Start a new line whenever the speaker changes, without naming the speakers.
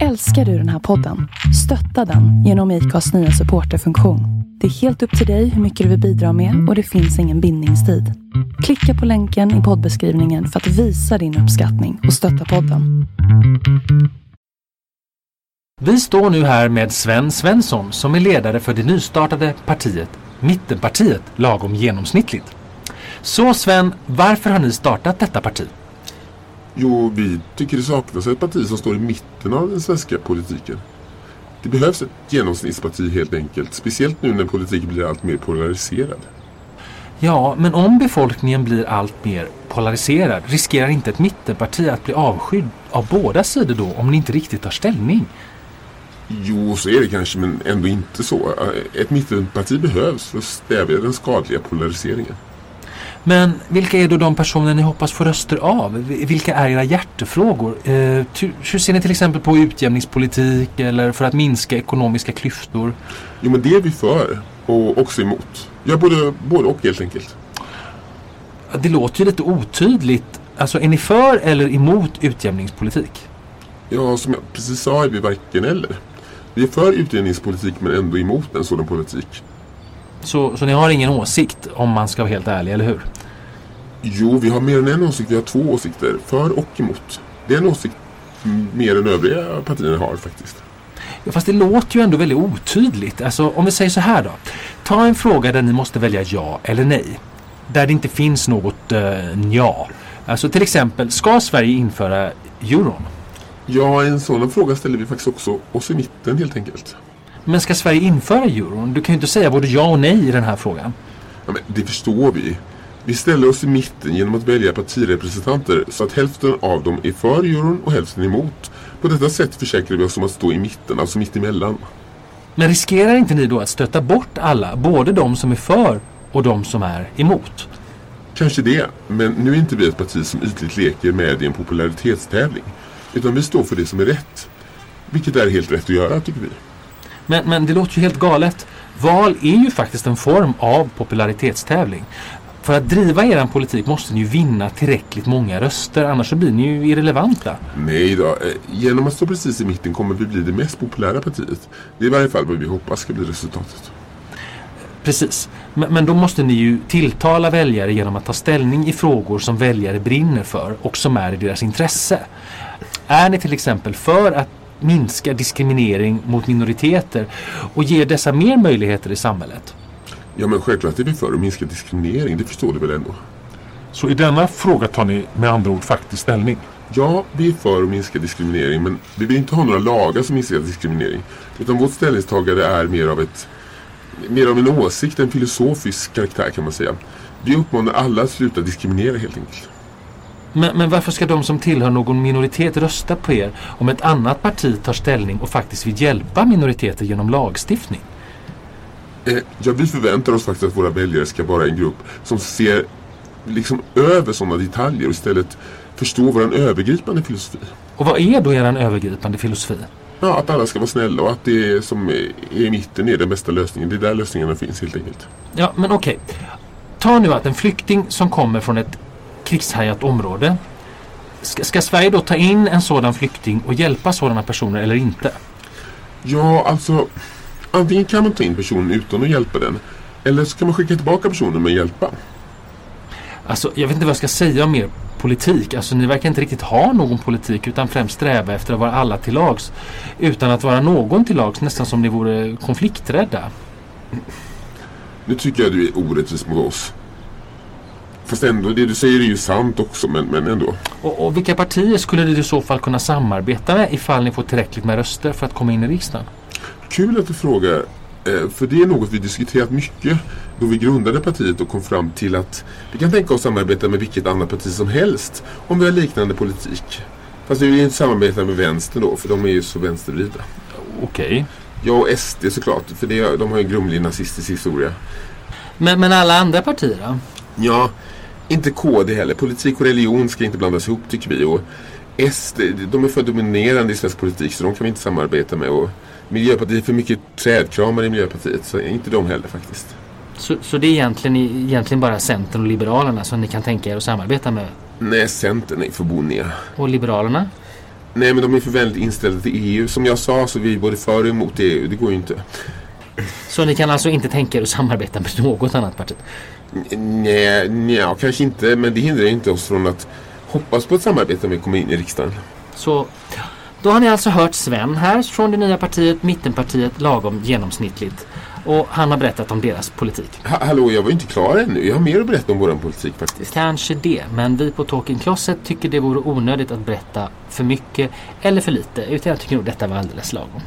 Älskar du den här podden? Stötta den genom IKAs nya supporterfunktion. Det är helt upp till dig hur mycket du vill bidra med och det finns ingen bindningstid. Klicka på länken i poddbeskrivningen för att visa din uppskattning och stötta podden.
Vi står nu här med Sven Svensson som är ledare för det nystartade partiet Mittenpartiet lagom genomsnittligt. Så Sven, varför har ni startat detta parti?
Jo, vi tycker det saknas ett parti som står i mitten av den svenska politiken. Det behövs ett genomsnittsparti helt enkelt, speciellt nu när politiken blir allt mer polariserad.
Ja, men om befolkningen blir allt mer polariserad riskerar inte ett mittenparti att bli avskydd av båda sidor då om ni inte riktigt tar ställning?
Jo, så är det kanske, men ändå inte så. Ett mittenparti behövs för att stävja den skadliga polariseringen.
Men vilka är då de personer ni hoppas få röster av? Vilka är era hjärtefrågor? Eh, hur ser ni till exempel på utjämningspolitik eller för att minska ekonomiska klyftor?
Jo, men det är vi för och också emot. Ja, både, både och helt enkelt.
Det låter ju lite otydligt. Alltså, är ni för eller emot utjämningspolitik?
Ja, som jag precis sa är vi varken eller. Vi är för utjämningspolitik men ändå emot en sådan politik.
Så, så ni har ingen åsikt om man ska vara helt ärlig, eller hur?
Jo, vi har mer än en åsikt. Vi har två åsikter. För och emot. Det är en åsikt mer än övriga partierna har faktiskt.
Ja, fast det låter ju ändå väldigt otydligt. Alltså, om vi säger så här då. Ta en fråga där ni måste välja ja eller nej. Där det inte finns något uh, ja. Alltså till exempel, ska Sverige införa euron?
Ja, en sådan fråga ställer vi faktiskt också oss i mitten helt enkelt.
Men ska Sverige införa euron? Du kan ju inte säga både ja och nej i den här frågan.
Ja, det förstår vi. Vi ställer oss i mitten genom att välja partirepresentanter så att hälften av dem är för euron och hälften emot. På detta sätt försäkrar vi oss om att stå i mitten, alltså mitt emellan.
Men riskerar inte ni då att stöta bort alla, både de som är för och de som är emot?
Kanske det, men nu är inte vi ett parti som ytligt leker med i en popularitetstävling. Utan vi står för det som är rätt. Vilket är helt rätt att göra, tycker vi.
Men, men det låter ju helt galet. Val är ju faktiskt en form av popularitetstävling. För att driva er politik måste ni ju vinna tillräckligt många röster, annars så blir ni ju irrelevanta.
Nej då, eh, genom att stå precis i mitten kommer vi bli det mest populära partiet. Det är i varje fall vad vi hoppas ska bli resultatet.
Precis, men, men då måste ni ju tilltala väljare genom att ta ställning i frågor som väljare brinner för och som är i deras intresse. Är ni till exempel för att minska diskriminering mot minoriteter och ge dessa mer möjligheter i samhället?
Ja men självklart är vi för att minska diskriminering, det förstår du väl ändå?
Så i denna fråga tar ni med andra ord faktiskt ställning?
Ja, vi är för att minska diskriminering men vi vill inte ha några lagar som minskar diskriminering. Utan vårt ställningstagande är mer av ett mer av en åsikt, en filosofisk karaktär kan man säga. Vi uppmanar alla att sluta diskriminera helt enkelt.
Men, men, varför ska de som tillhör någon minoritet rösta på er om ett annat parti tar ställning och faktiskt vill hjälpa minoriteter genom lagstiftning?
Eh, ja, vi förväntar oss faktiskt att våra väljare ska vara en grupp som ser liksom över sådana detaljer och istället förstår vår övergripande filosofi.
Och vad är då er övergripande filosofi?
Ja, att alla ska vara snälla och att det som är i mitten är den bästa lösningen. Det är där lösningarna finns helt enkelt.
Ja, men okej. Okay. Ta nu att en flykting som kommer från ett krigshärjat område. Ska, ska Sverige då ta in en sådan flykting och hjälpa sådana personer eller inte?
Ja, alltså antingen kan man ta in personen utan att hjälpa den. Eller så kan man skicka tillbaka personen med att hjälpa.
Alltså, jag vet inte vad jag ska säga om er politik. Alltså, ni verkar inte riktigt ha någon politik utan främst sträva efter att vara alla till lags. Utan att vara någon till lags, nästan som ni vore konflikträdda.
Nu tycker jag du är orättvis mot oss. Fast ändå, det du säger är ju sant också, men, men ändå.
Och, och vilka partier skulle du i så fall kunna samarbeta med ifall ni får tillräckligt med röster för att komma in i riksdagen?
Kul att du frågar. Eh, för det är något vi diskuterat mycket då vi grundade partiet och kom fram till att vi kan tänka oss samarbeta med vilket annat parti som helst om vi har liknande politik. Fast vi vill inte samarbeta med vänster då, för de är ju så vänstervridna.
Okej. Okay.
Ja, och SD såklart, för det, de har ju en grumlig nazistisk historia.
Men, men alla andra partier då?
Ja, inte KD heller. Politik och religion ska inte blandas ihop tycker vi. Och SD, de är för dominerande i svensk politik så de kan vi inte samarbeta med. Och Miljöpartiet är för mycket trädkramare i Miljöpartiet så inte de heller faktiskt.
Så, så det är egentligen, egentligen bara Centern och Liberalerna som ni kan tänka er att samarbeta med?
Nej, Centern är för boniga.
Och Liberalerna?
Nej, men de är för väldigt inställda till EU. Som jag sa så är vi både för och emot EU. Det går ju inte.
Så ni kan alltså inte tänka er att samarbeta med något annat parti?
Nej, nej, kanske inte. Men det hindrar inte oss från att hoppas på ett samarbete när vi kommer in i riksdagen.
Så då har ni alltså hört Sven här från det nya partiet Mittenpartiet lagom genomsnittligt. Och han har berättat om deras politik.
Ha hallå, jag var ju inte klar ännu. Jag har mer att berätta om vår politik faktiskt.
Kanske det, men vi på Talking Closet tycker det vore onödigt att berätta för mycket eller för lite. Utan jag tycker nog detta var alldeles lagom.